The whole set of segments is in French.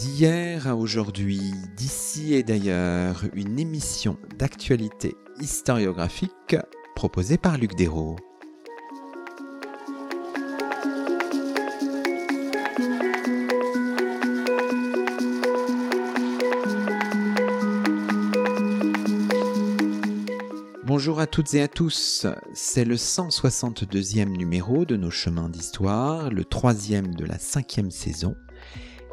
D'hier à aujourd'hui, d'ici et d'ailleurs, une émission d'actualité historiographique proposée par Luc Dérault. Bonjour à toutes et à tous, c'est le 162e numéro de nos chemins d'histoire, le troisième de la cinquième saison,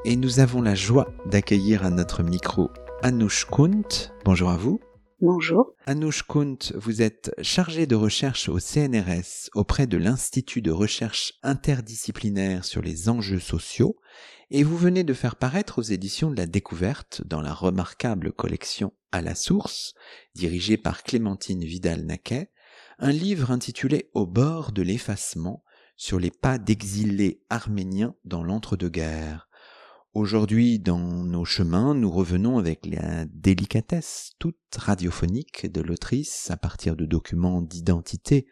et nous avons la joie d'accueillir à notre micro Anouche Kunt. Bonjour à vous. Bonjour. Anouche Kunt, vous êtes chargée de recherche au CNRS auprès de l'Institut de recherche interdisciplinaire sur les enjeux sociaux et vous venez de faire paraître aux éditions de la découverte dans la remarquable collection À la source, dirigée par Clémentine Vidal-Naquet, un livre intitulé Au bord de l'effacement sur les pas d'exilés arméniens dans l'entre-deux-guerres. Aujourd'hui, dans nos chemins, nous revenons avec la délicatesse toute radiophonique de l'autrice à partir de documents d'identité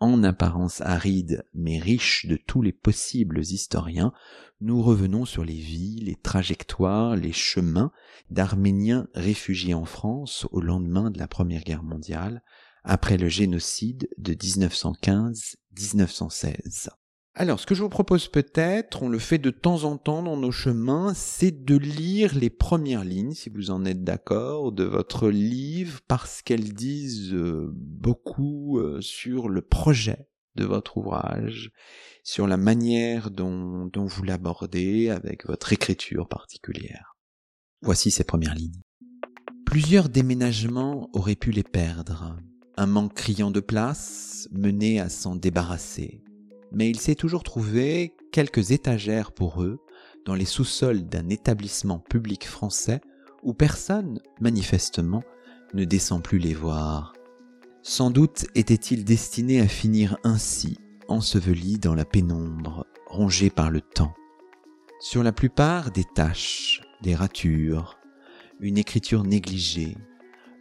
en apparence aride mais riche de tous les possibles historiens, nous revenons sur les vies, les trajectoires, les chemins d'Arméniens réfugiés en France au lendemain de la Première Guerre mondiale, après le génocide de 1915-1916. Alors, ce que je vous propose peut-être, on le fait de temps en temps dans nos chemins, c'est de lire les premières lignes, si vous en êtes d'accord, de votre livre, parce qu'elles disent euh, beaucoup euh, sur le projet de votre ouvrage, sur la manière dont, dont vous l'abordez avec votre écriture particulière. Voici ces premières lignes. Plusieurs déménagements auraient pu les perdre. Un manque criant de place menait à s'en débarrasser mais il s'est toujours trouvé quelques étagères pour eux dans les sous-sols d'un établissement public français où personne, manifestement, ne descend plus les voir. Sans doute étaient-ils destinés à finir ainsi, ensevelis dans la pénombre, rongés par le temps. Sur la plupart des taches, des ratures, une écriture négligée,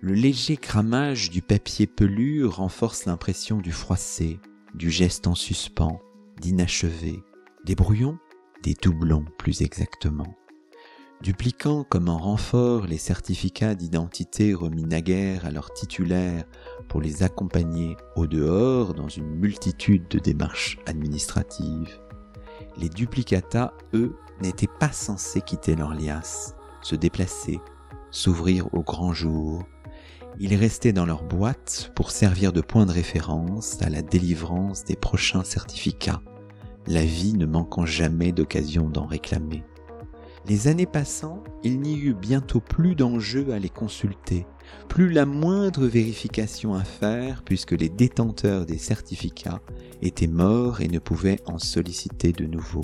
le léger cramage du papier pelu renforce l'impression du froissé, du geste en suspens, d'inachevé, des brouillons, des doublons plus exactement. Dupliquant comme en renfort les certificats d'identité remis naguère à leurs titulaires pour les accompagner au dehors dans une multitude de démarches administratives, les duplicata, eux, n'étaient pas censés quitter leur liasse, se déplacer, s'ouvrir au grand jour, ils restaient dans leur boîte pour servir de point de référence à la délivrance des prochains certificats, la vie ne manquant jamais d'occasion d'en réclamer. Les années passant, il n'y eut bientôt plus d'enjeu à les consulter, plus la moindre vérification à faire puisque les détenteurs des certificats étaient morts et ne pouvaient en solliciter de nouveau.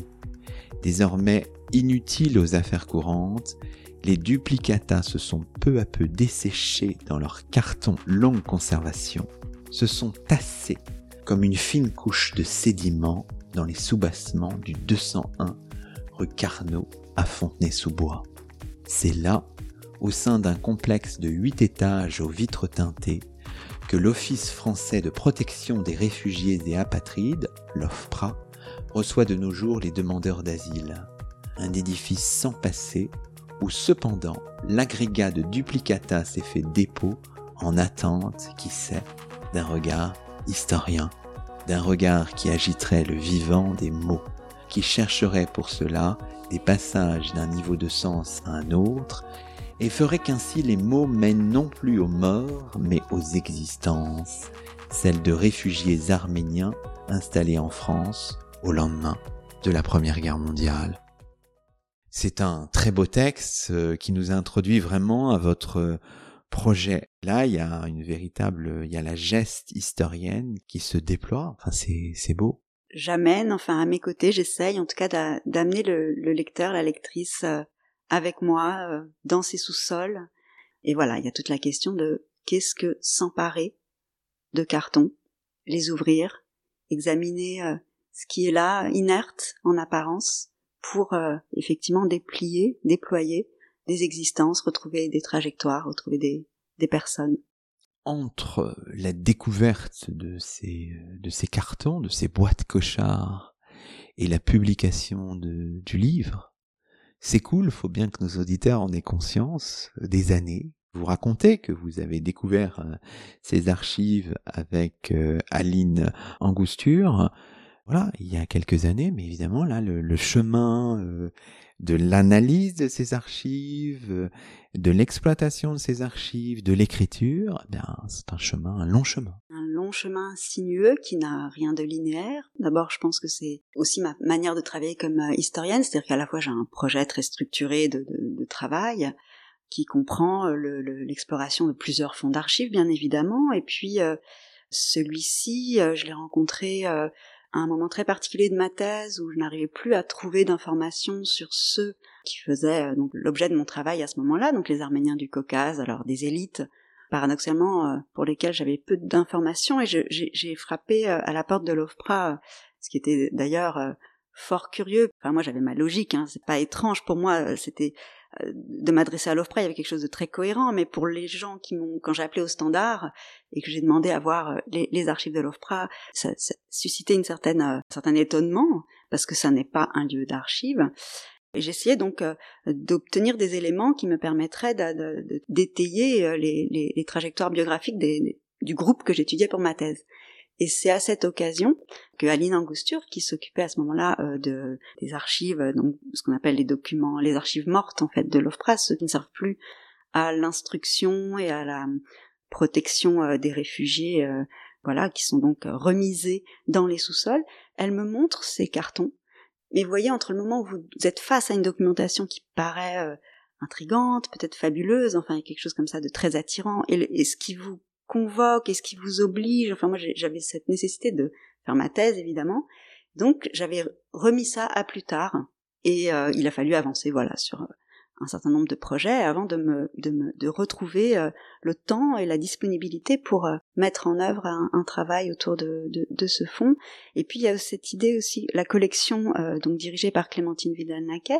Désormais inutiles aux affaires courantes, les duplicata se sont peu à peu desséchés dans leur carton longue conservation, se sont tassés comme une fine couche de sédiments dans les soubassements du 201 rue Carnot à Fontenay-sous-Bois. C'est là, au sein d'un complexe de huit étages aux vitres teintées, que l'Office français de protection des réfugiés et apatrides, l'OFPRA, reçoit de nos jours les demandeurs d'asile. Un édifice sans passé où cependant l'agrégat de duplicata s'est fait dépôt en attente, qui sait, d'un regard historien, d'un regard qui agiterait le vivant des mots, qui chercherait pour cela des passages d'un niveau de sens à un autre, et ferait qu'ainsi les mots mènent non plus aux morts, mais aux existences, celles de réfugiés arméniens installés en France au lendemain de la Première Guerre mondiale. C'est un très beau texte euh, qui nous introduit vraiment à votre euh, projet. Là, il y a une véritable, il y a la geste historienne qui se déploie. Enfin, c'est, c'est beau. J'amène, enfin, à mes côtés, j'essaye en tout cas d'amener le, lecteur, la lectrice euh, avec moi dans ces sous-sols. Et voilà, il y a toute la question de qu'est-ce que s'emparer de cartons, les ouvrir, examiner ce qui est là, inerte en apparence, pour euh, effectivement déplier, déployer des existences, retrouver des trajectoires, retrouver des, des personnes. Entre la découverte de ces, de ces cartons, de ces boîtes cochards, et la publication de, du livre. C'est cool, faut bien que nos auditeurs en aient conscience, des années. Vous racontez que vous avez découvert euh, ces archives avec euh, Aline Angosture. Voilà, il y a quelques années, mais évidemment là, le, chemin euh, de l'analyse de ces archives, euh, de l'exploitation de ces archives, de l'écriture, eh c'est un chemin, un long chemin. Un long chemin sinueux qui n'a rien de linéaire. D'abord, je pense que c'est aussi ma manière de travailler comme euh, historienne, c'est-à-dire qu'à la fois j'ai un projet très structuré de, travail qui comprend l'exploration de plusieurs fonds d'archives, bien évidemment, et puis celui-ci, je l'ai rencontré un moment très particulier de ma thèse où je n'arrivais plus à trouver d'informations sur ceux qui faisaient euh, l'objet de mon travail à ce moment-là, donc les Arméniens du Caucase, alors des élites paradoxalement euh, pour lesquelles j'avais peu d'informations et j'ai frappé euh, à la porte de l'OFPRA, ce qui était d'ailleurs fort curieux. Enfin moi j'avais ma logique, hein, c'est pas étrange pour moi, c'était de m'adresser à l'OFPRA, il y avait quelque chose de très cohérent, mais pour les gens qui m'ont, quand j'ai appelé au standard et que j'ai demandé à voir euh, les, archives de l'OFPRA, ça, ça, suscitait une certaine, euh, un certain étonnement, parce que ça n'est pas un lieu d'archives. J'essayais donc d'obtenir des éléments qui me permettraient d'étayer les, les, les, trajectoires biographiques des, du groupe que j'étudiais pour ma thèse. Et c'est à cette occasion que Aline Angosture, qui s'occupait à ce moment-là euh, de des archives, donc ce qu'on appelle les documents, les archives mortes en fait de l'OFPRA, ceux qui ne servent plus à l'instruction et à la protection euh, des réfugiés, euh, voilà, qui sont donc remisés dans les sous-sols, elle me montre ces cartons. Mais vous voyez, entre le moment où vous êtes face à une documentation qui paraît intrigante, peut-être fabuleuse, enfin quelque chose comme ça de très attirant, et ce qui vous convoque et ce qui vous oblige. Enfin, moi, j'avais cette nécessité de faire ma thèse, évidemment. Donc, j'avais remis ça à plus tard. Et euh, il a fallu avancer, voilà, sur euh, un certain nombre de projets avant de me de, me, de retrouver euh, le temps et la disponibilité pour mettre en œuvre un, travail autour de, de, de, ce fonds. Et puis il y a cette idée aussi, la collection donc dirigée par Clémentine Vidal-Naquet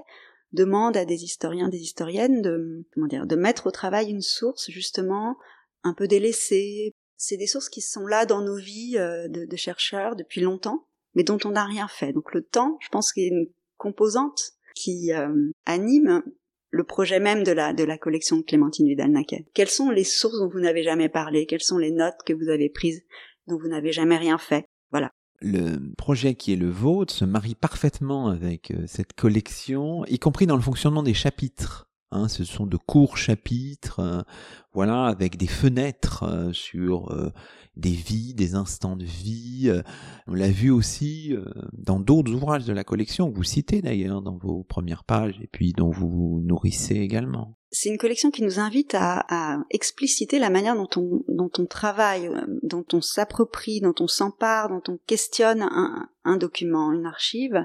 demande à des historiens, des historiennes de comment dire, de mettre au travail une source justement un peu délaissées. C'est des sources qui sont là dans nos vies euh, de, chercheurs depuis longtemps, mais dont on n'a rien fait. Donc le temps, je pense qu'il y a une composante qui euh, anime le projet même de la, de la collection de Clémentine Vidal-Naquet. Quelles sont les sources dont vous n'avez jamais parlé? Quelles sont les notes que vous avez prises dont vous n'avez jamais rien fait? Voilà. Le projet qui est le vôtre se marie parfaitement avec euh, cette collection, y compris dans le fonctionnement des chapitres. Hein, ce sont de courts chapitres, euh, voilà, avec des fenêtres euh, sur euh, des vies, des instants de vie. on l'a vu aussi dans d'autres ouvrages de la collection, que vous citez d'ailleurs dans vos premières pages, et puis dont vous nourrissez également. C'est une collection qui nous invite à, expliciter la manière dont on, travaille, dont on s'approprie, dont on s'empare, dont on questionne un, document, une archive.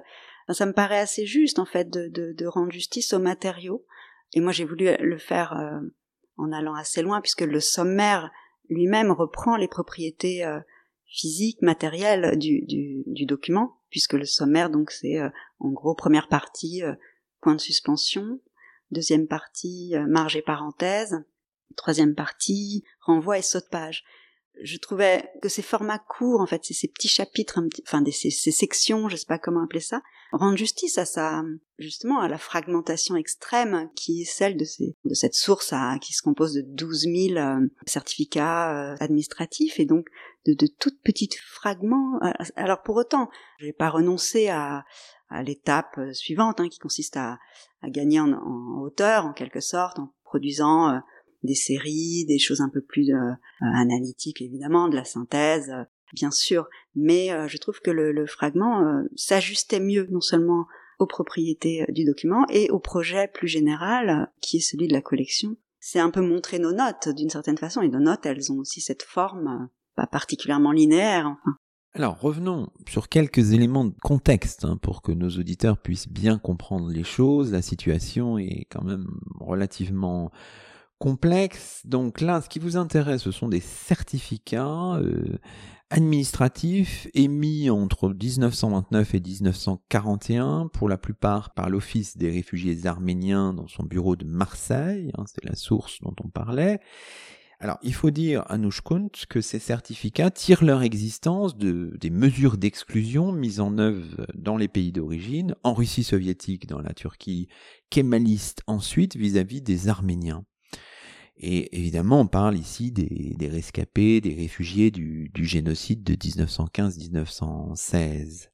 Ça me paraît assez juste en fait de, de rendre justice aux matériaux et moi, j'ai voulu le faire euh, en allant assez loin, puisque le sommaire lui-même reprend les propriétés euh, physiques, matérielles du, du, du, document, puisque le sommaire, donc, c'est euh, en gros première partie point de suspension, deuxième partie marge et parenthèse, troisième partie renvoi et saut de page je trouvais que ces formats courts, en fait, ces, ces petits chapitres, enfin ces, sections, je sais pas comment appeler ça, rendent justice à sa, justement, à la fragmentation extrême qui est celle de, cette source qui se compose de 12 000 euh, certificats euh, administratifs et donc de, de toutes petites fragments. Alors pour autant, je vais pas renoncer à, l'étape euh, suivante, hein, qui consiste à, gagner en, hauteur, en quelque sorte, en produisant des séries, des choses un peu plus euh, euh, analytiques évidemment, de la synthèse, euh, bien sûr. Mais je trouve que le, fragment s'ajustait mieux non seulement aux propriétés du document et au projet plus général qui est celui de la collection. C'est un peu montrer nos notes d'une certaine façon et nos notes elles ont aussi cette forme pas particulièrement linéaire enfin. Alors revenons sur quelques éléments de contexte hein, pour que nos auditeurs puissent bien comprendre les choses. La situation est quand même relativement complexe. Donc là, ce qui vous intéresse, ce sont des certificats euh, administratifs émis entre 1929 et 1941, pour la plupart par l'Office des réfugiés arméniens dans son bureau de Marseille, hein, c'est la source dont on parlait. Alors, il faut dire à Nouchkunt que ces certificats tirent leur existence de, des mesures d'exclusion mises en œuvre dans les pays d'origine, en Russie soviétique, dans la Turquie kémaliste ensuite vis-à-vis des Arméniens. Et évidemment, on parle ici des, rescapés, des réfugiés du, du génocide de 1915-1916.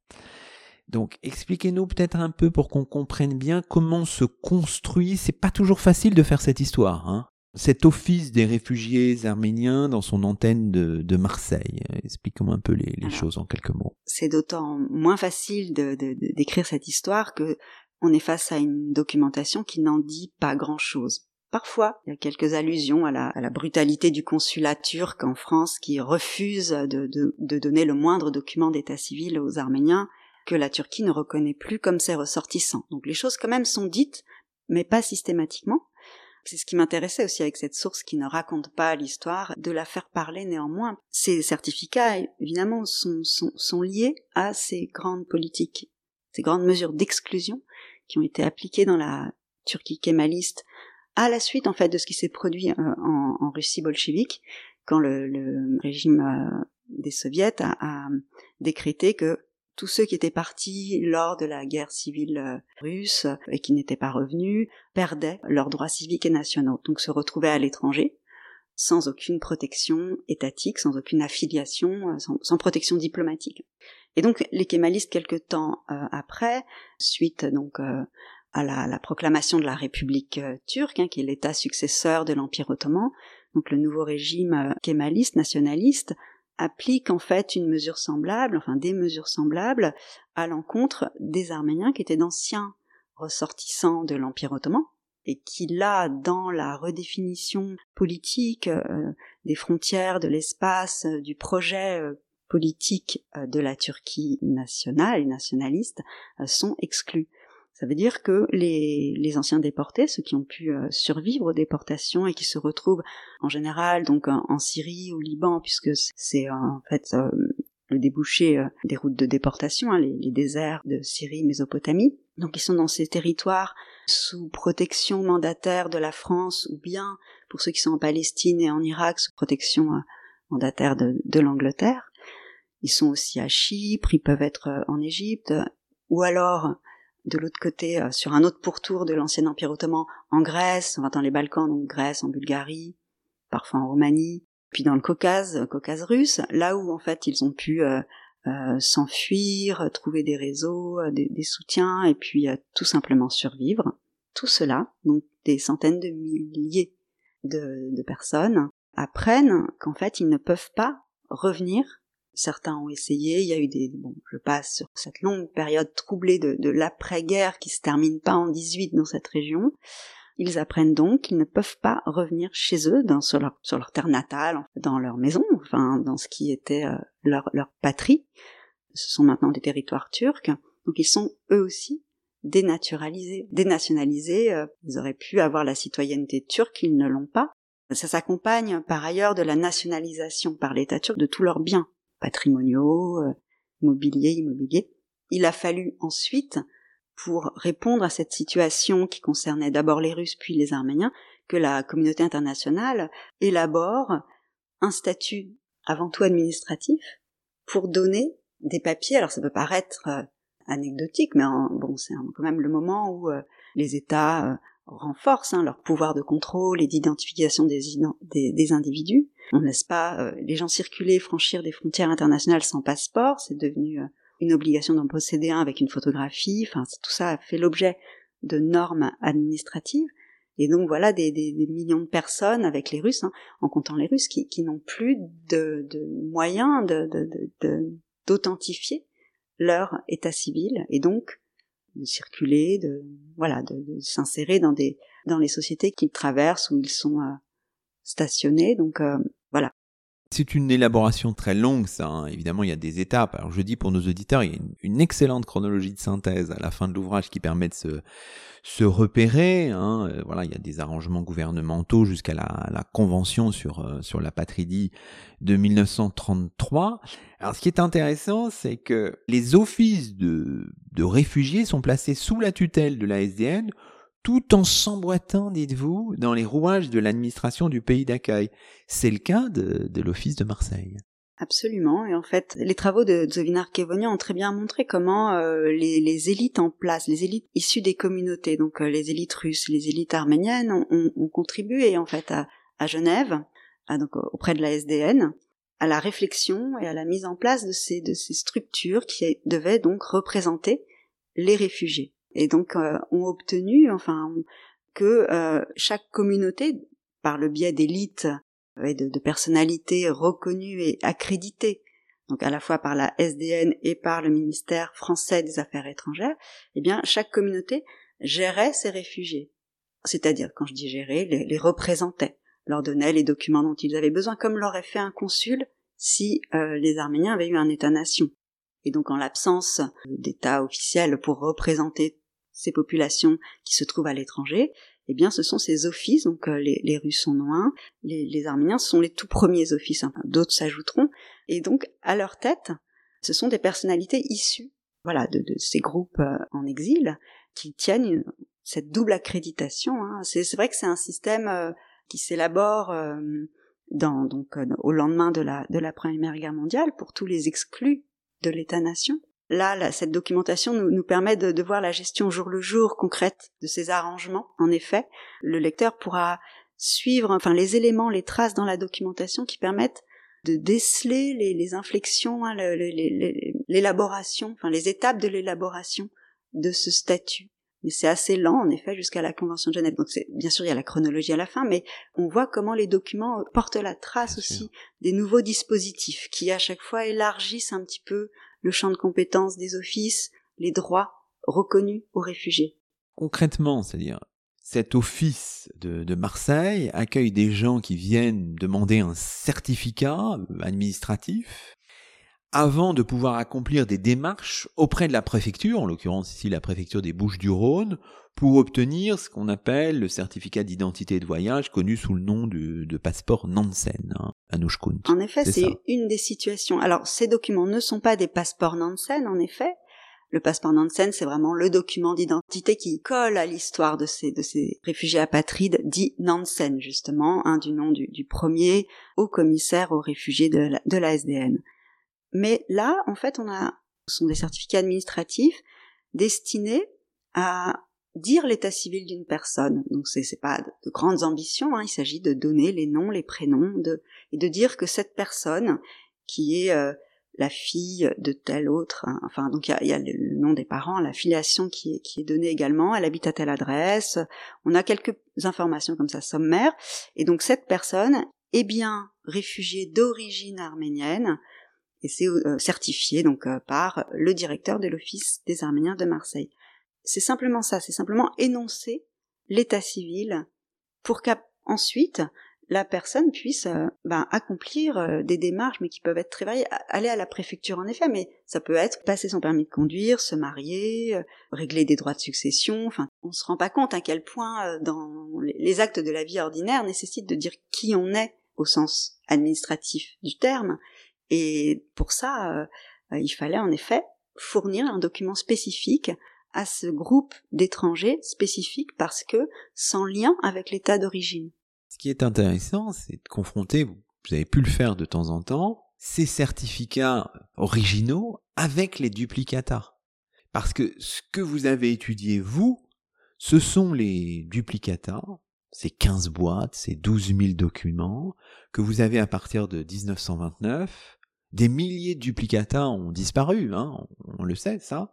Donc, expliquez-nous peut-être un peu pour qu'on comprenne bien comment se construit. C'est pas toujours facile de faire cette histoire. Hein cet office des réfugiés arméniens dans son antenne de, Marseille. Expliquons un peu les, choses en quelques mots. C'est d'autant moins facile de, d'écrire cette histoire que on est face à une documentation qui n'en dit pas grand-chose. Parfois, il y a quelques allusions à la, brutalité du consulat turc en France qui refuse de, donner le moindre document d'état civil aux Arméniens que la Turquie ne reconnaît plus comme ses ressortissants. Donc les choses quand même sont dites, mais pas systématiquement. C'est ce qui m'intéressait aussi avec cette source qui ne raconte pas l'histoire, de la faire parler néanmoins. Ces certificats, évidemment, sont liés à ces grandes politiques, ces grandes mesures d'exclusion qui ont été appliquées dans la Turquie kémaliste à la suite en fait de ce qui s'est produit euh, en, Russie bolchevique quand le, régime euh, des soviets a, décrété que tous ceux qui étaient partis lors de la guerre civile euh, russe et qui n'étaient pas revenus perdaient leurs droits civiques et nationaux, donc se retrouvaient à l'étranger sans aucune protection étatique, sans aucune affiliation, sans, protection diplomatique. Et donc les kémalistes, quelque temps après, suite donc à la, proclamation de la République turque, hein, qui est l'État successeur de l'Empire ottoman, donc le nouveau régime kémaliste nationaliste applique en fait une mesure semblable, enfin des mesures semblables, à l'encontre des Arméniens qui étaient d'anciens ressortissants de l'Empire ottoman, et qui là, dans la redéfinition politique euh, des frontières, de l'espace, euh, du projet euh, politique de la Turquie nationale et nationaliste, sont exclus. Ça veut dire que les, anciens déportés, ceux qui ont pu euh, survivre aux déportations et qui se retrouvent en général donc en, Syrie, au Liban, puisque c'est en fait euh, le débouché euh, des routes de déportation, hein, les, les, déserts de Syrie, Mésopotamie. Donc ils sont dans ces territoires sous protection mandataire de la France ou bien pour ceux qui sont en Palestine et en Irak sous protection mandataire de, de l'Angleterre. Ils sont aussi à Chypre, ils peuvent être en Égypte ou alors de l'autre côté, euh, sur un autre pourtour de l'ancien empire ottoman, en Grèce, on va dans les Balkans, donc Grèce, en Bulgarie, parfois en Roumanie, puis dans le Caucase, euh, Caucase russe, là où en fait ils ont pu euh, s'enfuir, trouver des réseaux, des, soutiens, et puis tout simplement survivre. Tout cela, donc des centaines de milliers de personnes, apprennent qu'en fait ils ne peuvent pas revenir Certains ont essayé, il y a eu des, bon, je passe sur cette longue période troublée de, l'après-guerre qui se termine pas en 18 dans cette région. Ils apprennent donc qu'ils ne peuvent pas revenir chez eux, dans, sur, leur, sur leur terre natale, dans leur maison, enfin dans ce qui était euh, leur, leur patrie. Ce sont maintenant des territoires turcs, donc ils sont eux aussi dénaturalisés, dénationalisés. Euh, ils auraient pu avoir la citoyenneté turque, ils ne l'ont pas. Ça s'accompagne par ailleurs de la nationalisation par l'État turc de tous leurs biens patrimoniaux, euh, mobilier, immobilier. Il a fallu ensuite, pour répondre à cette situation qui concernait d'abord les Russes puis les Arméniens, que la communauté internationale élabore un statut avant tout administratif pour donner des papiers. Alors ça peut paraître euh, anecdotique, mais bon, c'est quand même le moment où euh, les États renforcent hein, leur pouvoir de contrôle et d'identification des, individus. On ne laisse pas euh, les gens circuler, franchir des frontières internationales sans passeport, c'est devenu euh, une obligation d'en posséder un avec une photographie, enfin tout ça fait l'objet de normes administratives. Et donc voilà des, millions de personnes avec les Russes, hein, en comptant les Russes, qui, n'ont plus de, moyens d'authentifier leur état civil et donc de circuler, de voilà, de, s'insérer dans des dans les sociétés qu'ils traversent où ils sont euh, stationnés. Donc euh. C'est une élaboration très longue, ça. Hein. Évidemment, il y a des étapes. Alors, je dis pour nos auditeurs, il y a une, excellente chronologie de synthèse à la fin de l'ouvrage qui permet de se, se repérer. Hein. Euh, voilà, il y a des arrangements gouvernementaux jusqu'à la, convention sur sur la patridie de 1933. Alors, ce qui est intéressant, c'est que les offices de, de réfugiés sont placés sous la tutelle de la SDN tout en s'emboîtant, dites-vous, dans les rouages de l'administration du pays d'accueil. C'est le cas de, l'Office de Marseille. Absolument. Et en fait, les travaux de Zovinar Kevonia ont très bien montré comment euh, les, élites en place, les élites issues des communautés, donc euh, les élites russes, les élites arméniennes, ont, ont, contribué en fait à, Genève, auprès de la SDN, à la réflexion et à la mise en place de ces, de ces structures qui devaient donc représenter les réfugiés. Et donc euh, ont obtenu, enfin, que chaque communauté, par le biais d'élites et de, de, personnalités reconnues et accréditées, donc à la fois par la SDN et par le ministère français des Affaires étrangères, eh bien chaque communauté gérait ses réfugiés. C'est-à-dire, quand je dis gérer, les, les, représentait, leur donnait les documents dont ils avaient besoin, comme l'aurait fait un consul si euh, les Arméniens avaient eu un État-nation. Et donc en l'absence d'État officiel pour représenter ces populations qui se trouvent à l'étranger, eh bien, ce sont ces offices, donc euh, les, Russes sont loin, les, Arméniens sont les tout premiers offices, enfin, d'autres s'ajouteront, et donc à leur tête, ce sont des personnalités issues, voilà, de, ces groupes euh, en exil qui tiennent cette double accréditation. Hein. C'est, vrai que c'est un système euh, qui s'élabore dans, donc au lendemain de la Première Guerre mondiale pour tous les exclus de l'État-nation. Là, cette documentation nous, nous permet de, de, voir la gestion jour le jour concrète de ces arrangements. En effet, le lecteur pourra suivre enfin les éléments, les traces dans la documentation qui permettent de déceler les, les inflexions, hein, l'élaboration, enfin les étapes de l'élaboration de ce statut. Mais c'est assez lent, en effet, jusqu'à la Convention de Genève. Donc, bien sûr, il y a la chronologie à la fin, mais on voit comment les documents portent la trace aussi des nouveaux dispositifs qui, à chaque fois, élargissent un petit peu le champ de compétences des offices, les droits reconnus aux réfugiés. Concrètement, c'est-à-dire, cet office de, de, Marseille accueille des gens qui viennent demander un certificat administratif avant de pouvoir accomplir des démarches auprès de la préfecture, en l'occurrence ici la préfecture des Bouches-du-Rhône, pour obtenir ce qu'on appelle le certificat d'identité de voyage connu sous le nom de, de passeport Nansen, hein, En effet, c'est une des situations. Alors, ces documents ne sont pas des passeports Nansen, en effet. Le passeport Nansen, c'est vraiment le document d'identité qui colle à l'histoire de ces, de ces réfugiés apatrides, dit Nansen, justement, hein, du nom du, du, premier haut commissaire aux réfugiés de la, de la SDN. Mais là, en fait, on a, ce sont des certificats administratifs destinés à dire l'état civil d'une personne. Donc c'est c'est pas de, grandes ambitions. Hein. Il s'agit de donner les noms, les prénoms, de, et de dire que cette personne qui est euh, la fille de tel autre, hein, enfin donc il y a, le nom des parents, la filiation qui est, qui est donnée également, elle habite à telle adresse. On a quelques informations comme ça sommaires. Et donc cette personne est bien réfugiée d'origine arménienne et c'est euh, certifié donc euh, par le directeur de l'Office des Arméniens de Marseille. C'est simplement ça, c'est simplement énoncer l'état civil pour qu'ensuite la personne puisse euh, ben, accomplir des démarches, mais qui peuvent être très variées. Aller à la préfecture, en effet, mais ça peut être passer son permis de conduire, se marier, régler des droits de succession. Enfin, on se rend pas compte à quel point, dans les actes de la vie ordinaire, nécessitent de dire qui on est au sens administratif du terme, et pour ça, euh, il fallait en effet fournir un document spécifique à ce groupe d'étrangers spécifiques parce que sans lien avec l'état d'origine. Ce qui est intéressant, c'est de confronter, vous avez pu le faire de temps en temps, ces certificats originaux avec les duplicata. Parce que ce que vous avez étudié, vous, ce sont les duplicata, ces 15 boîtes, ces 12 000 documents que vous avez à partir de 1929 des milliers de duplicata ont disparu, hein, on, le sait, ça.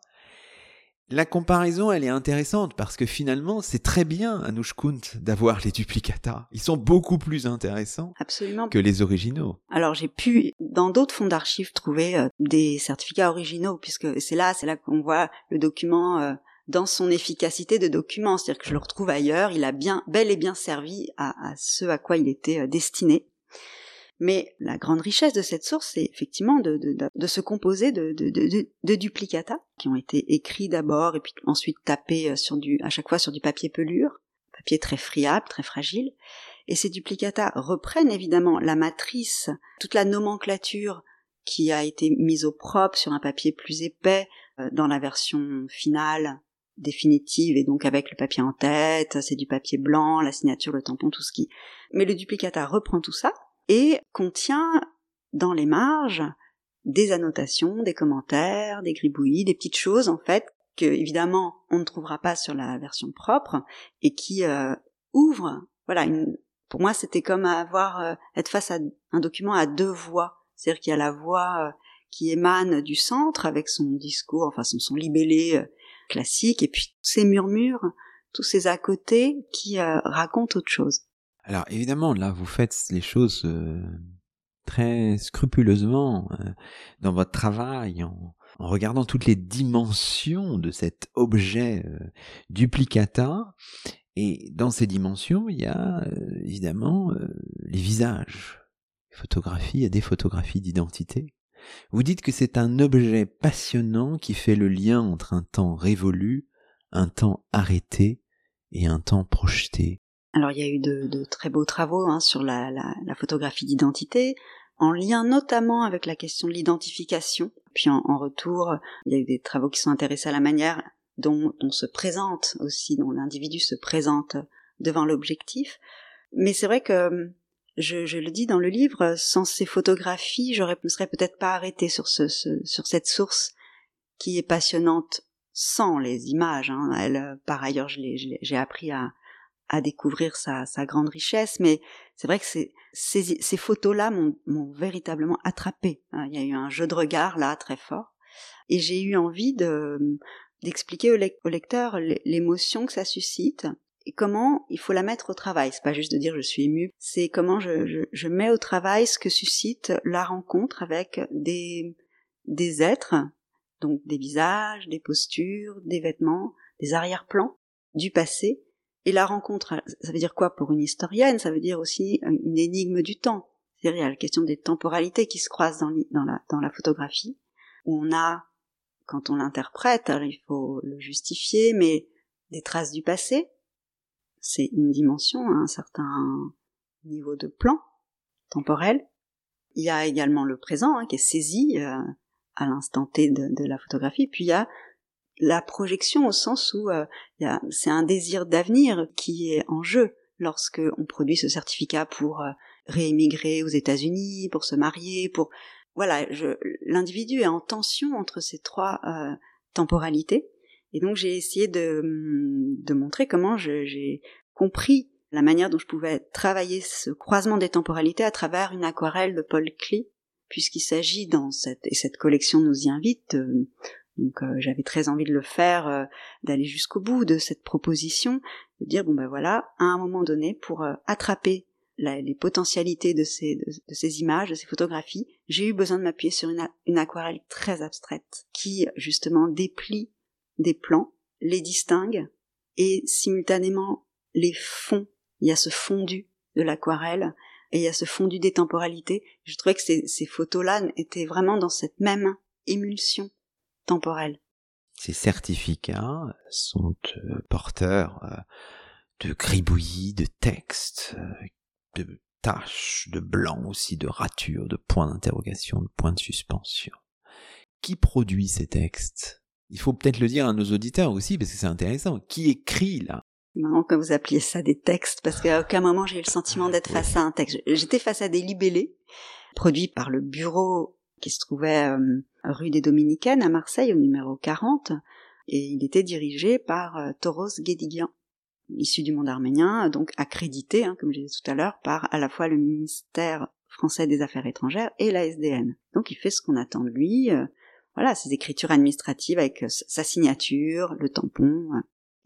La comparaison, elle est intéressante parce que finalement, c'est très bien à Nushkunt d'avoir les duplicata. Ils sont beaucoup plus intéressants Absolument. que les originaux. Alors j'ai pu, dans d'autres fonds d'archives, trouver euh, des certificats originaux, puisque c'est là, c'est là qu'on voit le document euh, dans son efficacité de document, c'est-à-dire que je le retrouve ailleurs. Il a bien, bel et bien servi à, à ce à quoi il était euh, destiné. Mais la grande richesse de cette source, c'est effectivement de, de, de, se composer de, de, duplicata qui ont été écrits d'abord et puis ensuite tapés euh, sur du, à chaque fois sur du papier pelure, papier très friable, très fragile. Et ces duplicata reprennent évidemment la matrice, toute la nomenclature qui a été mise au propre sur un papier plus épais euh, dans la version finale définitive et donc avec le papier en tête, c'est du papier blanc, la signature, le tampon, tout ce qui. Mais le duplicata reprend tout ça et contient dans les marges des annotations, des commentaires, des gribouillis, des petites choses en fait que évidemment on ne trouvera pas sur la version propre et qui euh, ouvrent voilà une, pour moi c'était comme avoir euh, être face à un document à deux voix. C'est-à-dire qu'il y a la voix euh, qui émane du centre avec son discours enfin son, son libellé classique et puis tous ces murmures tous ces à côté qui racontent autre chose alors évidemment là vous faites les choses très scrupuleusement dans votre travail en en regardant toutes les dimensions de cet objet euh, duplicata. Et dans ces dimensions, il y a euh, évidemment euh, les visages. Photographies, il y a des photographies d'identité. Vous dites que c'est un objet passionnant qui fait le lien entre un temps révolu, un temps arrêté et un temps projeté. Alors il y a eu de, très beaux travaux hein, sur la, la photographie d'identité, en lien notamment avec la question de l'identification. Puis en, retour, il y a eu des travaux qui sont intéressés à la manière dont on se présente aussi, dont l'individu se présente devant l'objectif. Mais c'est vrai que je, le dis dans le livre, sans ces photographies, je ne serais peut-être pas arrêtée sur, ce, sur cette source qui est passionnante sans les images. Hein. Elle, par ailleurs, j'ai appris à, à découvrir sa, sa grande richesse, mais c'est vrai que ces, ces, photos-là m'ont véritablement attrapé. Hein. Il y a eu un jeu de regard là très fort, et j'ai eu envie de d'expliquer au, lecteur l'émotion que ça suscite et comment il faut la mettre au travail. C'est pas juste de dire je suis ému, c'est comment je, je, je, mets au travail ce que suscite la rencontre avec des des êtres, donc des visages, des postures, des vêtements, des arrière-plans du passé et la rencontre, ça veut dire quoi pour une historienne? Ça veut dire aussi une énigme du temps. C'est-à-dire il y a la question des temporalités qui se croisent dans, la, dans la photographie, où on a, quand on l'interprète, alors il faut le justifier, mais des traces du passé, c'est une dimension, un certain niveau de plan temporel. Il y a également le présent hein, qui est saisi euh, à l'instant T de, de, la photographie, puis il y a la projection au sens où euh, c'est un désir d'avenir qui est en jeu lorsque on produit ce certificat pour euh, réémigrer aux États-Unis, pour se marier, pour voilà, l'individu est en tension entre ces trois euh, temporalités, et donc j'ai essayé de, de montrer comment j'ai compris la manière dont je pouvais travailler ce croisement des temporalités à travers une aquarelle de Paul Klee, puisqu'il s'agit dans cette et cette collection nous y invite donc euh, j'avais très envie de le faire, euh, d'aller jusqu'au bout de cette proposition, de dire bon ben voilà, à un moment donné, pour euh, attraper les potentialités de ces, de, ces images, de ces photographies, j'ai eu besoin de m'appuyer sur une, une aquarelle très abstraite qui justement déplie des plans, les distingue et simultanément les fond. Il y a ce fondu de l'aquarelle et il y a ce fondu des temporalités. Je trouvais que ces, ces photos-là étaient vraiment dans cette même émulsion temporelle. Ces certificats sont euh, porteurs euh, de gribouillis, de textes, euh, de taches, de blancs aussi, de ratures, de points d'interrogation, de points de suspension. Qui produit ces textes? Il faut peut-être le dire à nos auditeurs aussi, parce que c'est intéressant. Qui écrit là? Marrant que vous appeliez ça des textes, parce qu'à aucun moment j'ai eu le sentiment d'être face à un texte. J'étais face à des libellés, produits par le bureau qui se trouvait euh, rue des Dominicaines à Marseille au numéro 40 et il était dirigé par euh, Toros Guédiguian, issu du monde arménien, donc accrédité, hein, comme je disais tout à l'heure, par à la fois le ministère français des Affaires étrangères et la SDN. Donc il fait ce qu'on attend de lui, euh, voilà, ses écritures administratives avec sa signature, le tampon.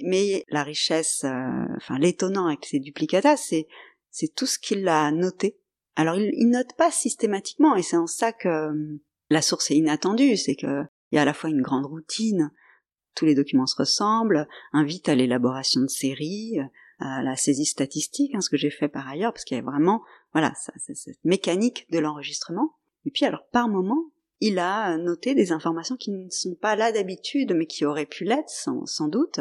Mais la richesse, enfin l'étonnant avec ces duplicata, c'est c'est tout ce qu'il a noté alors il, il note pas systématiquement et c'est en ça que euh, la source est inattendue, c'est que il y a à la fois une grande routine, tous les documents se ressemblent, invite à l'élaboration de séries, à la saisie statistique, hein, ce que j'ai fait par ailleurs, parce qu'il y a vraiment, voilà, ça, cette mécanique de l'enregistrement. Et puis alors par moment, il a noté des informations qui ne sont pas là d'habitude, mais qui auraient pu l'être sans, sans, doute.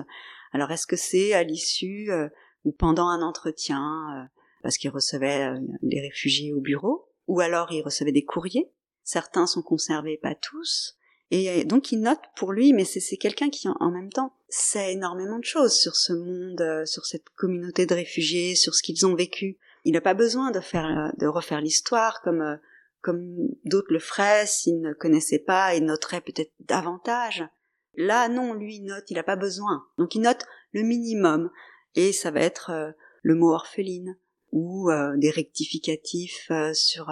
Alors est-ce que c'est à l'issue euh, ou pendant un entretien euh, parce qu'il recevait euh, les réfugiés au bureau, ou alors il recevait des courriers. Certains sont conservés, pas tous. Et donc il note pour lui, mais c'est quelqu'un qui en même temps sait énormément de choses sur ce monde, euh, sur cette communauté de réfugiés, sur ce qu'ils ont vécu. Il n'a pas besoin de faire, de refaire l'histoire comme euh, comme d'autres le feraient s'ils ne connaissaient pas et noteraient peut-être davantage. Là, non, lui note, il n'a pas besoin. Donc il note le minimum et ça va être euh, le mot orpheline ou des rectificatifs sur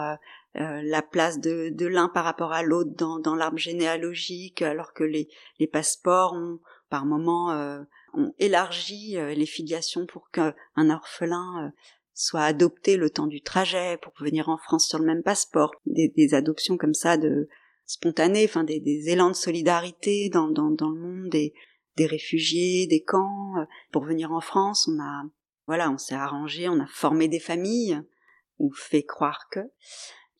euh, la place de, de l'un par rapport à l'autre dans, dans l'arbre généalogique, alors que les, les passeports ont par moment euh, ont élargi euh, les filiations pour qu'un orphelin soit adopté le temps du trajet pour venir en France sur le même passeport. Des, des adoptions comme ça de spontanées, enfin des, des élans de solidarité dans, dans, dans le monde des, des réfugiés, des camps. Pour venir en France, on a voilà, on s'est arrangé, on a formé des familles ou fait croire que.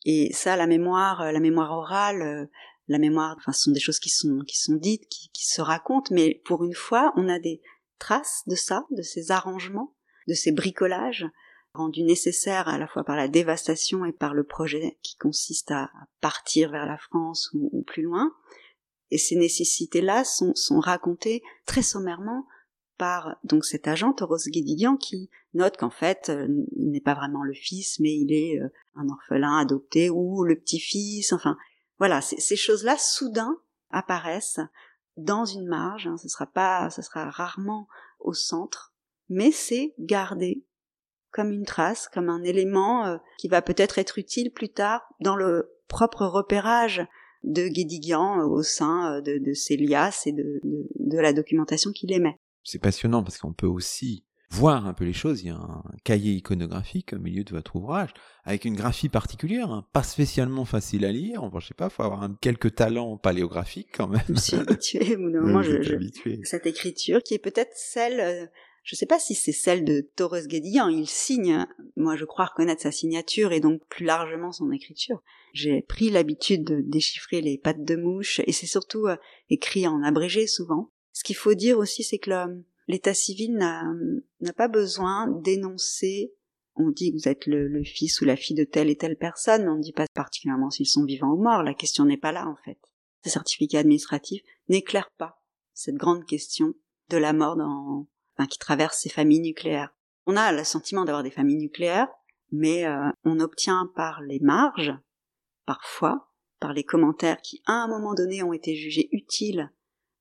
Et ça, la mémoire, euh, la mémoire orale, euh, la mémoire, enfin, ce sont des choses qui sont qui sont dites, qui, qui se racontent, mais pour une fois, on a des traces de ça, de ces arrangements, de ces bricolages rendus nécessaires à la fois par la dévastation et par le projet qui consiste à partir vers la France ou, ou plus loin. Et ces nécessités-là sont, sont racontées très sommairement par donc cet agent Toros Guédiguian qui note qu'en fait euh, il n'est pas vraiment le fils mais il est euh, un orphelin adopté ou le petit-fils enfin voilà ces choses-là soudain apparaissent dans une marge hein, ce sera pas ce sera rarement au centre mais c'est gardé comme une trace comme un élément euh, qui va peut-être être utile plus tard dans le propre repérage de Guédiguian au sein de, de ses liasses et de, de la documentation qu'il émet c'est passionnant parce qu'on peut aussi voir un peu les choses. Il y a un cahier iconographique au milieu de votre ouvrage, avec une graphie particulière, hein, pas spécialement facile à lire. Enfin, je sais pas, faut avoir un, quelques talents paléographiques quand même. Je suis habitué, au moment, je, je, cette écriture qui est peut-être celle, euh, je sais pas si c'est celle de Torres Guédillan. Il signe, moi je crois reconnaître sa signature et donc plus largement son écriture. J'ai pris l'habitude de déchiffrer les pattes de mouche et c'est surtout euh, écrit en abrégé souvent. Ce qu'il faut dire aussi, c'est que l'état civil n'a pas besoin d'énoncer on dit que vous êtes le, fils ou la fille de telle et telle personne, mais on ne dit pas particulièrement s'ils sont vivants ou morts. La question n'est pas là, en fait. Ce certificat administratif n'éclaire pas cette grande question de la mort dans, enfin, qui traverse ces familles nucléaires. On a le sentiment d'avoir des familles nucléaires, mais euh, on obtient par les marges, parfois, par les commentaires qui, à un moment donné, ont été jugés utiles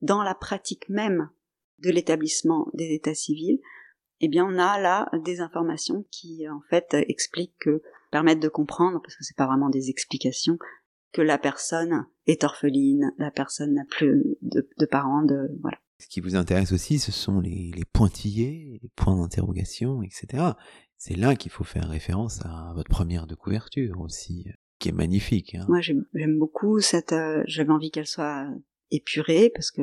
dans la pratique même de l'établissement des états civils, eh bien on a là des informations qui en fait expliquent permettent de comprendre parce que c'est pas vraiment des explications que la personne est orpheline, la personne n'a plus de, parents, de voilà. Ce qui vous intéresse aussi, ce sont les, les pointillés, les points d'interrogation, etc. C'est là qu'il faut faire référence à votre première de couverture aussi, qui est magnifique. Hein. Moi, j'aime beaucoup cette. Euh, j'avais envie qu'elle soit épurée parce que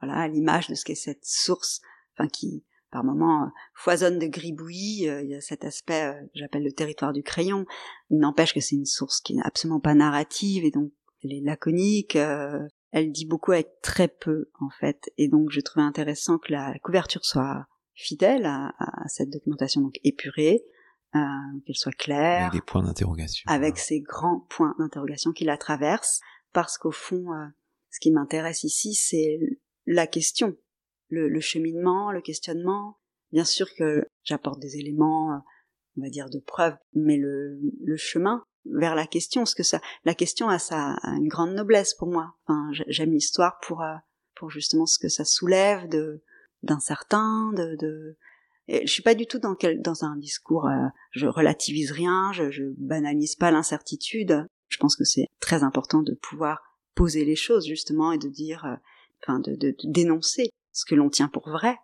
voilà l'image de ce qu'est cette source enfin qui par moments foisonne de gribouillis euh, il y a cet aspect euh, que j'appelle le territoire du crayon. Il n'empêche que c'est une source qui n'est absolument pas narrative et donc elle est laconique euh, elle dit beaucoup avec très peu en fait. Et donc je trouvais intéressant que la couverture soit fidèle à, cette documentation donc épurée qu'elle soit claire avec des points d'interrogation avec ces grands points d'interrogation qui la traversent parce qu'au fond ce qui m'intéresse ici, c'est la question, le, cheminement, le questionnement. Bien sûr que j'apporte des éléments, on va dire, de preuve, mais le, chemin vers la question, ce que ça, la question a, sa, une grande noblesse pour moi. Enfin, j'aime l'histoire pour, euh, pour justement ce que ça soulève de, d'incertain, de, de, je suis pas du tout dans un discours, euh, je relativise rien, je banalise pas l'incertitude. Je pense que c'est très important de pouvoir poser les choses justement et de dire, euh, enfin de, dénoncer ce que l'on tient pour vrai,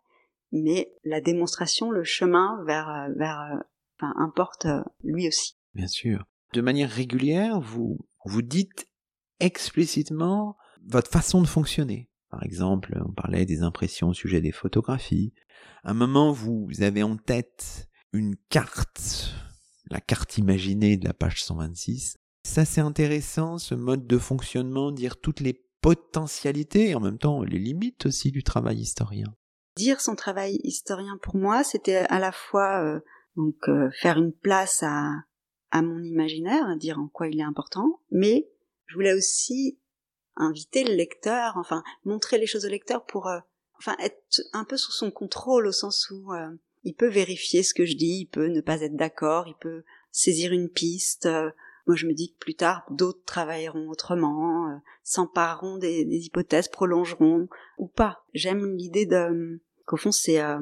mais la démonstration, le chemin vers, euh, vers, euh, enfin, importe lui aussi. Bien sûr. De manière régulière, vous vous dites explicitement votre façon de fonctionner. Par exemple, on parlait des impressions au sujet des photographies. À un moment, vous avez en tête une carte, la carte imaginée de la page 126, ça, c'est intéressant, ce mode de fonctionnement, dire toutes les potentialités et en même temps les limites aussi du travail historien. Dire son travail historien pour moi, c'était à la fois euh, donc euh, faire une place à, mon imaginaire, dire en quoi il est important, mais je voulais aussi inviter le lecteur, enfin montrer les choses au lecteur pour, euh, enfin être un peu sous son contrôle au sens où il peut vérifier ce que je dis, il peut ne pas être d'accord, il peut saisir une piste. Moi, je me dis que plus tard, d'autres travailleront autrement, s'empareront des, hypothèses, prolongeront ou pas. J'aime l'idée de qu'au fond, c'est à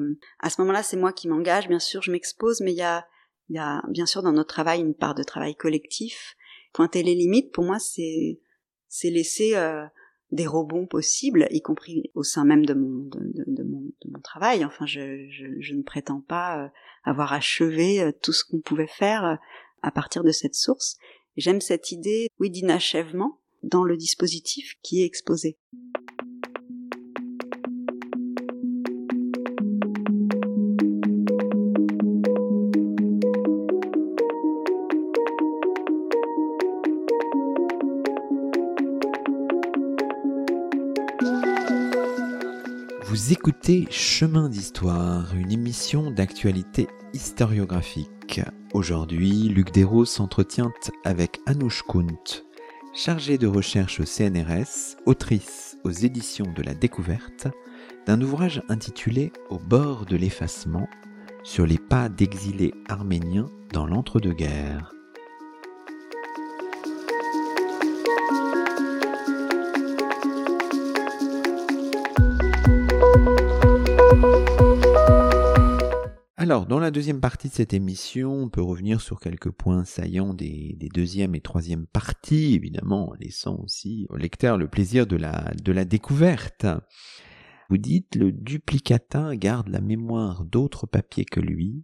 ce moment-là, c'est moi qui m'engage. Bien sûr, je m'expose, mais il y a, y a bien sûr dans notre travail une part de travail collectif. Pointer les limites, pour moi, c'est c'est laisser euh, des rebonds possibles, y compris au sein même de mon, de, mon, de mon, travail. Enfin, je, je, je ne prétends pas euh, avoir achevé euh, tout ce qu'on pouvait faire à partir de cette source. J'aime cette idée, oui, d'inachèvement dans le dispositif qui est exposé. Vous écoutez Chemin d'Histoire, une émission d'actualité historiographique. Aujourd'hui, Luc Desros s'entretient avec Anouche Kunt, chargée de recherche au CNRS, autrice aux éditions de la découverte, d'un ouvrage intitulé Au bord de l'effacement, sur les pas d'exilés arméniens dans l'entre-deux-guerres. Alors, dans la deuxième partie de cette émission, on peut revenir sur quelques points saillants des, deuxième et troisième parties, évidemment, en laissant aussi au lecteur le plaisir de la, de la découverte. Vous dites, le duplicata garde la mémoire d'autres papiers que lui.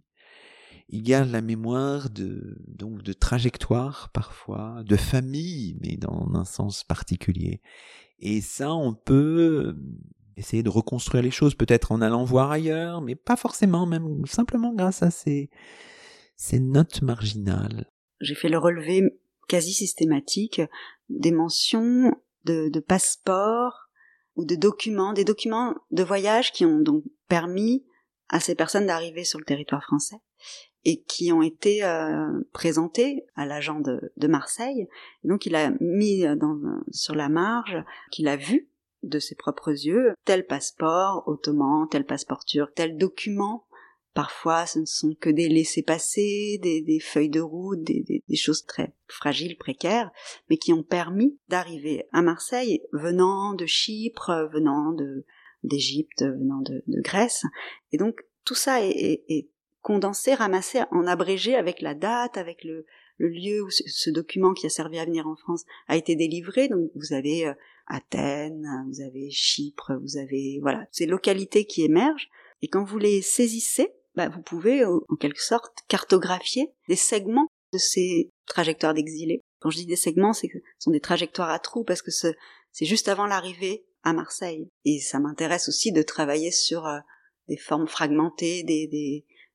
Il garde la mémoire de, donc, de trajectoire parfois, de famille, mais dans un sens particulier. Et ça, on peut essayer de reconstruire les choses, peut-être en allant voir ailleurs, mais pas forcément, même simplement grâce à ces, notes marginales. J'ai fait le relevé quasi systématique des mentions de, passeports ou de documents, des documents de voyage qui ont donc permis à ces personnes d'arriver sur le territoire français et qui ont été euh, présentés à l'agent de, Marseille. Et donc il a mis dans, sur la marge qu'il a vu de ses propres yeux tel passeport ottoman, tel passeport turc, tel document. Parfois, ce ne sont que des laissés-passer, des, feuilles de route, des, choses très fragiles, précaires, mais qui ont permis d'arriver à Marseille, venant de Chypre, venant de d'Égypte, venant de, Grèce. Et donc, tout ça est, condensé, ramassé en abrégé avec la date, avec le, lieu où ce, document qui a servi à venir en France a été délivré. Donc, vous avez euh, Athènes, vous avez Chypre, vous avez voilà ces localités qui émergent. Et quand vous les saisissez, bah, vous pouvez en quelque sorte cartographier des segments de ces trajectoires d'exilés. Quand je dis des segments, c'est que ce sont des trajectoires à trous parce que c'est juste avant l'arrivée à Marseille. Et ça m'intéresse aussi de travailler sur euh, des formes fragmentées, des,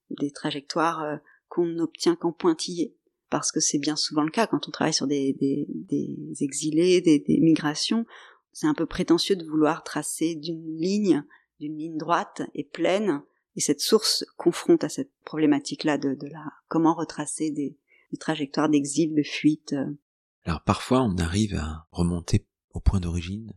des, trajectoires euh, qu'on n'obtient qu'en pointillés parce que c'est bien souvent le cas quand on travaille sur des, des, des exilés, des, des migrations. C'est un peu prétentieux de vouloir tracer d'une ligne, d'une ligne droite et pleine, et cette source confronte à cette problématique-là de, de la comment retracer des, des trajectoires d'exil, de fuite. Alors parfois on arrive à remonter au point d'origine.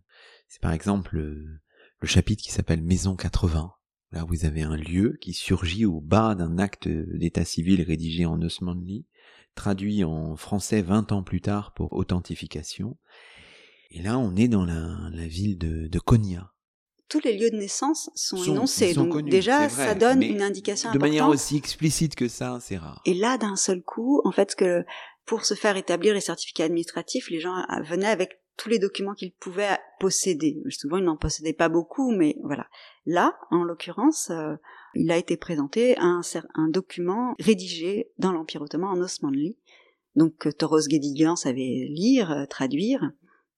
C'est par exemple le, le chapitre qui s'appelle Maison 80. Là vous avez un lieu qui surgit au bas d'un acte d'état civil rédigé en osmanli traduit en français 20 ans plus tard pour authentification. Et là, on est dans la, ville de, de Konya. Tous les lieux de naissance sont, énoncés, donc déjà ça donne une indication de manière aussi explicite que ça, c'est rare. Et là, d'un seul coup, en fait, que pour se faire établir les certificats administratifs, les gens venaient avec tous les documents qu'ils pouvaient posséder. Souvent, ils n'en possédaient pas beaucoup, mais voilà. Là, en l'occurrence, euh, il a été présenté un, un document rédigé dans l'Empire ottoman en osmanli, donc que Toros Guédiguian savait lire, euh, traduire,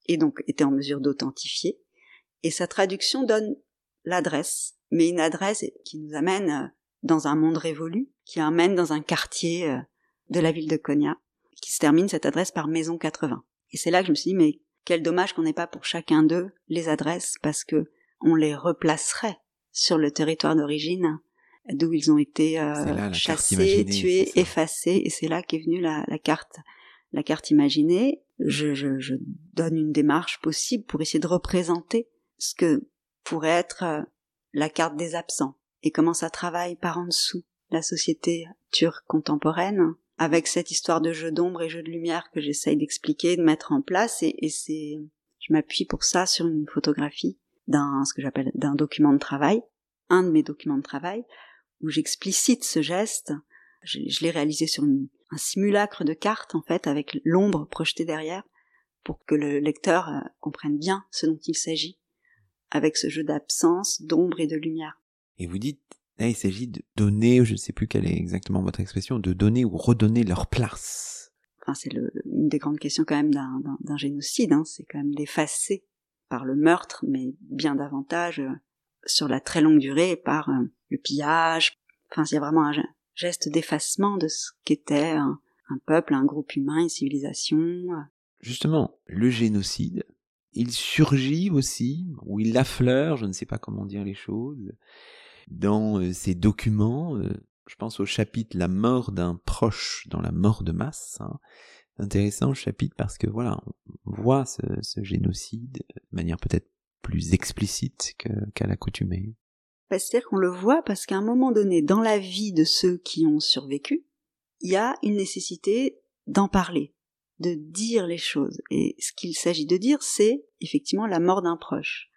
et donc était en mesure d'authentifier. Et sa traduction donne l'adresse, mais une adresse qui nous amène euh, dans un monde révolu, qui amène dans un quartier euh, de la ville de Konya, qui se termine cette adresse par Maison 80. Et c'est là que je me suis dit, mais quel dommage qu'on n'ait pas pour chacun d'eux les adresses, parce que on les replacerait sur le territoire d'origine d'où ils ont été euh, chassés, tués, effacés, et c'est là qu'est venue la, carte, la carte imaginée. je, je, je donne une démarche possible pour essayer de représenter ce que pourrait être euh, la carte des absents et comment ça travaille par en dessous la société turque contemporaine avec cette histoire de jeu d'ombre et jeu de lumière que j'essaye d'expliquer, de mettre en place et, c'est je m'appuie pour ça sur une photographie d'un ce que j'appelle d'un document de travail, un de mes documents de travail où j'explicite ce geste. Je, l'ai réalisé sur un simulacre de carte en fait avec l'ombre projetée derrière pour que le lecteur euh, comprenne bien ce dont il s'agit avec ce jeu d'absence, d'ombre et de lumière. Et vous dites, là, il s'agit de donner, je ne sais plus quelle est exactement votre expression, de donner ou redonner leur place. Enfin, c'est une des grandes questions quand même d'un, d'un, génocide, hein, c'est quand même d'effacer par le meurtre, mais bien davantage euh, sur la très longue durée par euh, le pillage. Enfin, il y a vraiment un geste d'effacement de ce qu'était un, un peuple, un groupe humain, une civilisation. Euh. Justement, le génocide, il surgit aussi, ou il affleure, je ne sais pas comment dire les choses, dans euh, ces documents. Euh, je pense au chapitre La mort d'un proche dans la mort de masse. Hein. Intéressant le chapitre parce que voilà, on voit ce, génocide de manière peut-être plus explicite qu'à l'accoutumée. Bah, c'est-à-dire qu'on le voit parce qu'à un moment donné, dans la vie de ceux qui ont survécu, il y a une nécessité d'en parler, de dire les choses. Et ce qu'il s'agit de dire, c'est effectivement la mort d'un proche.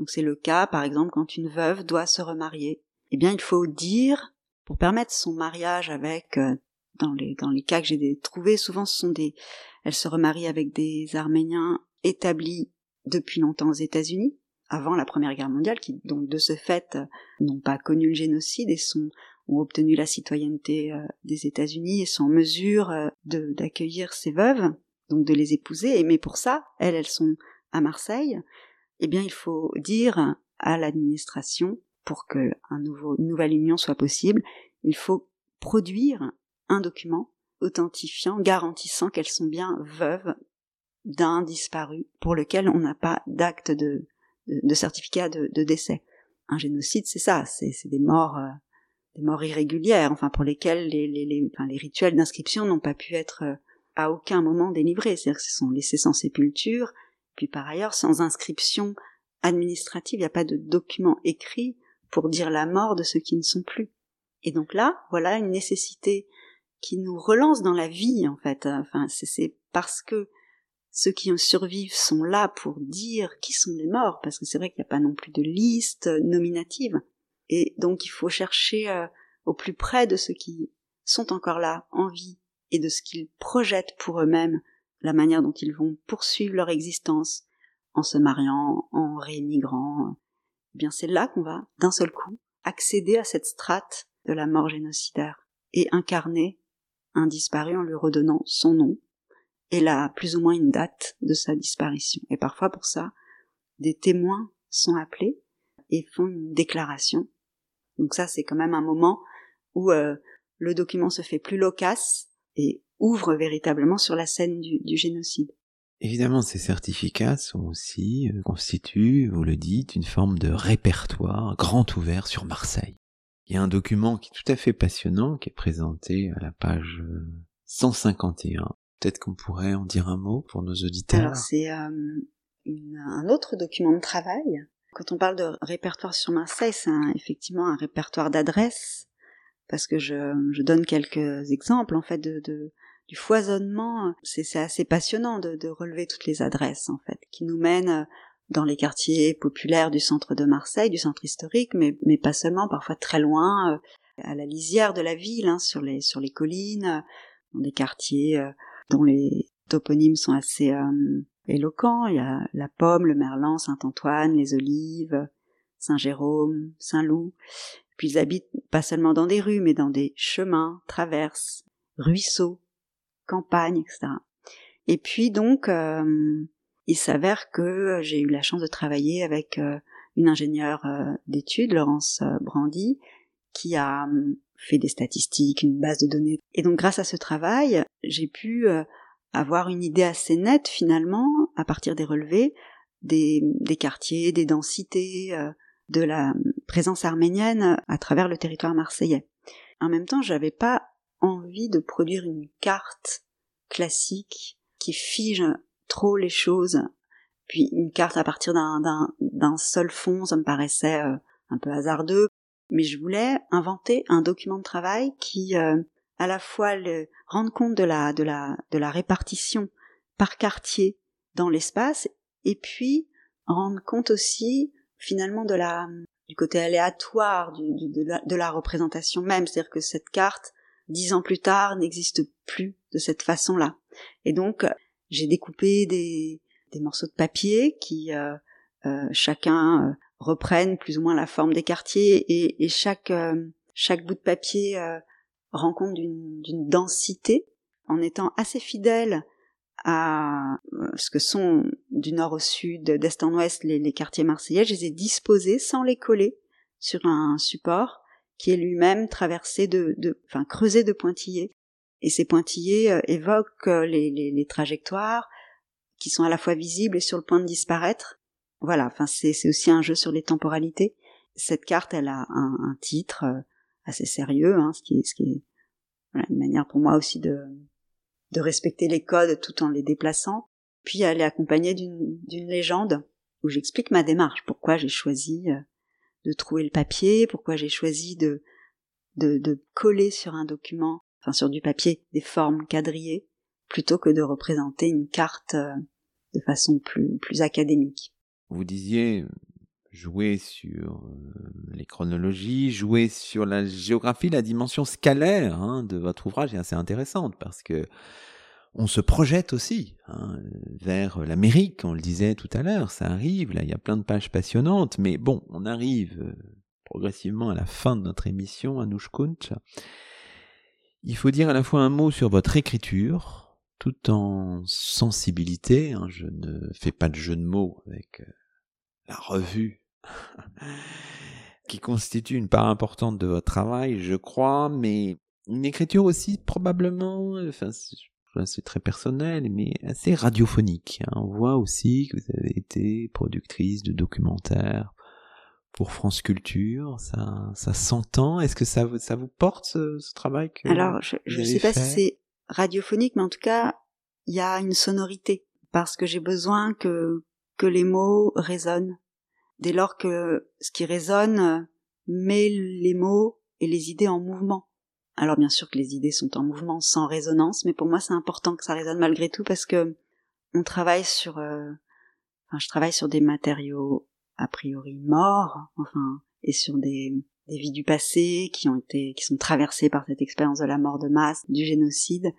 Donc c'est le cas, par exemple, quand une veuve doit se remarier. Eh bien, il faut dire, pour permettre son mariage avec, euh, dans les, dans les cas que j'ai trouvés, souvent ce sont des, elle se remarie avec des Arméniens établis depuis longtemps aux États-Unis, avant la Première Guerre mondiale, qui donc de ce fait n'ont pas connu le génocide et sont ont obtenu la citoyenneté euh, des États-Unis et sont en mesure euh, d'accueillir ces veuves, donc de les épouser. Mais pour ça, elles, elles sont à Marseille. Eh bien, il faut dire à l'administration, pour que nouveau, une nouvelle union soit possible, il faut produire un document authentifiant, garantissant qu'elles sont bien veuves d'un disparu pour lequel on n'a pas d'acte de, certificat de, décès. Un génocide, c'est ça, c'est des morts euh, des morts irrégulières, enfin pour lesquelles les rituels d'inscription n'ont pas pu être euh, à aucun moment délivrés, c'est-à-dire qu'ils sont laissés sans sépulture, puis par ailleurs sans inscription administrative, il n'y a pas de document écrit pour dire la mort de ceux qui ne sont plus. Et donc là, voilà une nécessité qui nous relance dans la vie en fait. Enfin, c'est parce que ceux qui en survivent sont là pour dire qui sont les morts, parce que c'est vrai qu'il n'y a pas non plus de liste nominative. Et donc il faut chercher euh, au plus près de ceux qui sont encore là, en vie, et de ce qu'ils projettent pour eux-mêmes, la manière dont ils vont poursuivre leur existence en se mariant, en rémigrant. Eh bien c'est là qu'on va, d'un seul coup, accéder à cette strate de la mort génocidaire et incarner un disparu en lui redonnant son nom et là plus ou moins une date de sa disparition. Et parfois pour ça, des témoins sont appelés et font une déclaration donc ça, c'est quand même un moment où euh, le document se fait plus loquace et ouvre véritablement sur la scène du, génocide. Évidemment, ces certificats sont aussi euh, constituent, vous le dites, une forme de répertoire grand ouvert sur Marseille. Il y a un document qui est tout à fait passionnant, qui est présenté à la page 151. Euh, Peut-être qu'on pourrait en dire un mot pour nos auditeurs. Alors c'est un autre document de travail quand on parle de répertoire sur Marseille, c'est effectivement un répertoire d'adresses, parce que je, je, donne quelques exemples en fait de, de du foisonnement. C'est assez passionnant de, relever toutes les adresses en fait, qui nous mènent dans les quartiers populaires du centre de Marseille, du centre historique, mais, pas seulement, parfois très loin, euh, à la lisière de la ville, hein, sur les collines, dans des quartiers euh, dont les toponymes sont assez euh, éloquent. Il y a la pomme, le merlan, Saint-Antoine, les olives, Saint-Jérôme, Saint-Loup. Puis ils habitent pas seulement dans des rues, mais dans des chemins, traverses, ruisseaux, campagnes, etc. Et puis donc, euh, il s'avère que j'ai eu la chance de travailler avec euh, une ingénieure euh, d'études, Laurence Brandy, qui a fait des statistiques, une base de données. Et donc grâce à ce travail, j'ai pu avoir une idée assez nette finalement, à partir des relevés, des, des quartiers, des densités, de la présence arménienne à travers le territoire marseillais. En même temps, j'avais pas envie de produire une carte classique qui fige trop les choses. Puis une carte à partir d'un seul fond, ça me paraissait euh, un peu hasardeux. Mais je voulais inventer un document de travail qui, euh, à la fois, le, compte de la, de la, de la répartition par quartier dans l'espace, et puis rendre compte aussi, finalement, de la, du côté aléatoire de, la, de la représentation même. C'est-à-dire que cette carte, dix ans plus tard, n'existe plus de cette façon-là. Et donc, j'ai découpé des, morceaux de papier qui euh, euh, chacun euh, reprennent plus ou moins la forme des quartiers et, chaque chaque bout de papier rend compte d'une densité en étant assez fidèle à ce que sont du nord au sud, d'est en ouest les, les, quartiers marseillais, je les ai disposés sans les coller sur un support qui est lui-même traversé de, de, enfin creusé de pointillés. Et ces pointillés évoquent les, les, les, trajectoires, qui sont à la fois visibles et sur le point de disparaître. Voilà, enfin c'est aussi un jeu sur les temporalités. Cette carte, elle a un, un titre euh, assez sérieux, hein, ce qui est, ce qui est voilà, une manière pour moi aussi de, de respecter les codes tout en les déplaçant. Puis elle est accompagnée d'une légende où j'explique ma démarche, pourquoi j'ai choisi euh, de trouver le papier, pourquoi j'ai choisi de, de, coller sur un document, enfin sur du papier, des formes quadrillées, plutôt que de représenter une carte euh, de façon plus, plus académique. Vous disiez jouer sur euh, les chronologies, jouer sur la géographie, la dimension scalaire hein, de votre ouvrage est assez intéressante parce que on se projette aussi hein, vers l'Amérique, on le disait tout à l'heure, ça arrive, là il y a plein de pages passionnantes, mais bon, on arrive euh, progressivement à la fin de notre émission à. Il faut dire à la fois un mot sur votre écriture, tout en sensibilité. Hein, je ne fais pas de jeu de mots avec euh, la revue qui constitue une part importante de votre travail, je crois, mais une écriture aussi probablement, enfin c'est très personnel, mais assez radiophonique. Hein. On voit aussi que vous avez été productrice de documentaires pour France Culture, ça, ça s'entend. Est-ce que ça, ça vous porte ce, travail que Alors, je ne sais pas si c'est radiophonique, mais en tout cas, il y a une sonorité parce que j'ai besoin que que les mots résonnent. Dès lors que ce qui résonne met les mots et les idées en mouvement. Alors bien sûr que les idées sont en mouvement sans résonance, mais pour moi c'est important que ça résonne malgré tout parce que on travaille sur, euh, enfin je travaille sur des matériaux a priori morts, enfin et sur des des vies du passé qui ont été, qui sont traversées par cette expérience de la mort de masse, du génocide.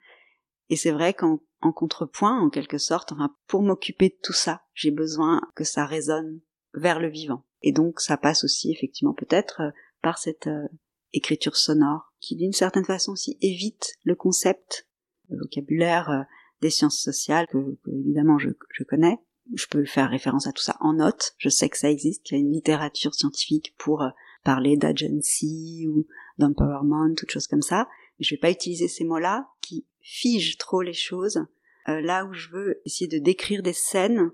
Et c'est vrai qu'en en contrepoint, en quelque sorte, enfin, pour m'occuper de tout ça, j'ai besoin que ça résonne vers le vivant. Et donc, ça passe aussi, effectivement, peut-être euh, par cette euh, écriture sonore, qui d'une certaine façon aussi évite le concept, le vocabulaire euh, des sciences sociales, que, évidemment je, je, connais. Je peux faire référence à tout ça en notes. Je sais que ça existe, qu'il y a une littérature scientifique pour parler d'agency ou d'empowerment, toutes choses comme ça. Mais je vais pas utiliser ces mots-là qui figent trop les choses. Euh, là où je veux essayer de décrire des scènes,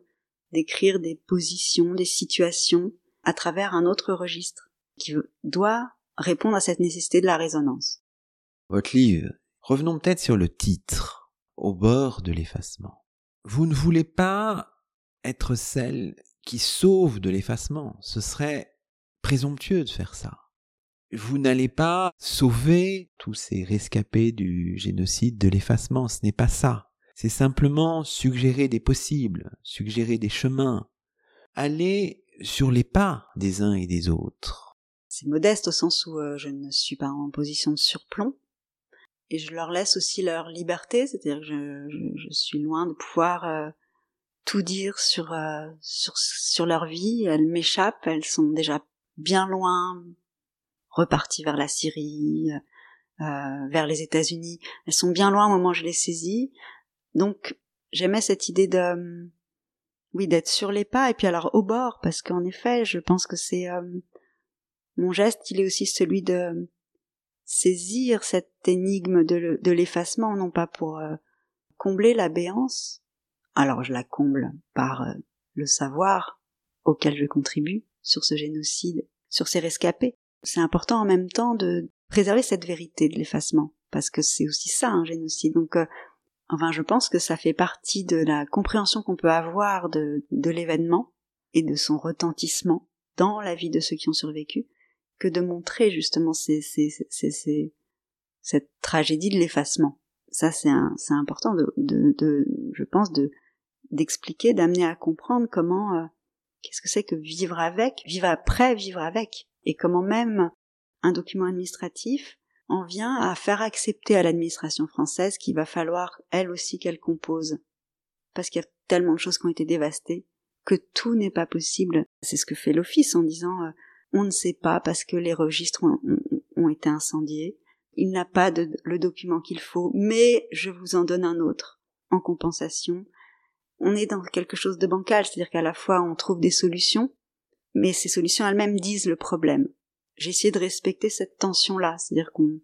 décrire des positions, des situations à travers un autre registre qui doit répondre à cette nécessité de la résonance. Votre livre, revenons peut-être sur le titre, au bord de l'effacement. Vous ne voulez pas être celle qui sauve de l'effacement. Ce serait présomptueux de faire ça. Vous n'allez pas sauver tous ces rescapés du génocide, de l'effacement, ce n'est pas ça. C'est simplement suggérer des possibles, suggérer des chemins, aller sur les pas des uns et des autres. C'est modeste au sens où euh, je ne suis pas en position de surplomb, et je leur laisse aussi leur liberté, c'est-à-dire que je, suis loin de pouvoir euh, tout dire sur, euh, sur, sur leur vie, elles m'échappent, elles sont déjà bien loin, reparties vers la Syrie, euh, vers les États-Unis. Elles sont bien loin au moment où je les saisis. Donc j'aimais cette idée de, oui, d'être sur les pas et puis alors au bord, parce qu'en effet, je pense que c'est euh, mon geste, il est aussi celui de saisir cette énigme de l'effacement, non pas pour euh, combler la béance. Alors je la comble par euh, le savoir auquel je contribue, sur ce génocide, sur ces rescapés. C'est important en même temps de préserver cette vérité de l'effacement, parce que c'est aussi ça un génocide. Donc euh, Enfin, je pense que ça fait partie de la compréhension qu'on peut avoir de, de l'événement et de son retentissement dans la vie de ceux qui ont survécu, que de montrer justement ces, ces, ces, cette tragédie de l'effacement. Ça, c'est important de, de, de, je pense, de d'expliquer, d'amener à comprendre comment, euh, qu'est-ce que c'est que vivre avec, vivre après, vivre avec, et comment même un document administratif en vient à faire accepter à l'administration française qu'il va falloir elle aussi qu'elle compose. Parce qu'il y a tellement de choses qui ont été dévastées que tout n'est pas possible. C'est ce que fait l'office en disant euh, on ne sait pas parce que les registres ont, été incendiés. Il n'a pas de, le document qu'il faut, mais je vous en donne un autre en compensation. On est dans quelque chose de bancal, c'est-à-dire qu'à la fois on trouve des solutions, mais ces solutions elles-mêmes disent le problème j'ai essayé de respecter cette tension-là, c'est-à-dire qu'on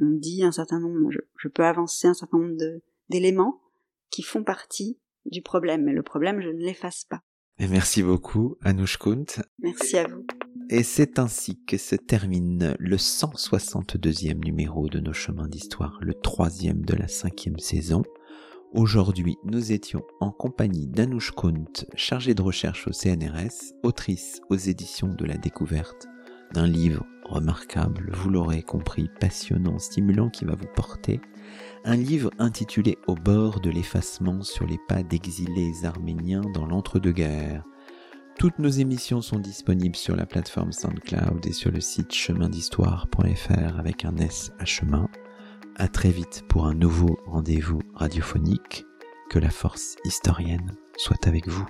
on dit un certain nombre, je, peux avancer un certain nombre d'éléments qui font partie du problème, mais le problème, je ne l'efface pas. Et merci beaucoup, Anouche Kunt. Merci à vous. Et c'est ainsi que se termine le 162e numéro de nos chemins d'histoire, le troisième de la cinquième saison. Aujourd'hui, nous étions en compagnie d'Anouche Kunt, chargée de recherche au CNRS, autrice aux éditions de la découverte d'un livre remarquable, vous l'aurez compris, passionnant, stimulant qui va vous porter. Un livre intitulé Au bord de l'effacement sur les pas d'exilés arméniens dans l'entre-deux-guerres. Toutes nos émissions sont disponibles sur la plateforme SoundCloud et sur le site chemindhistoire.fr avec un S à chemin. À très vite pour un nouveau rendez-vous radiophonique. Que la force historienne soit avec vous.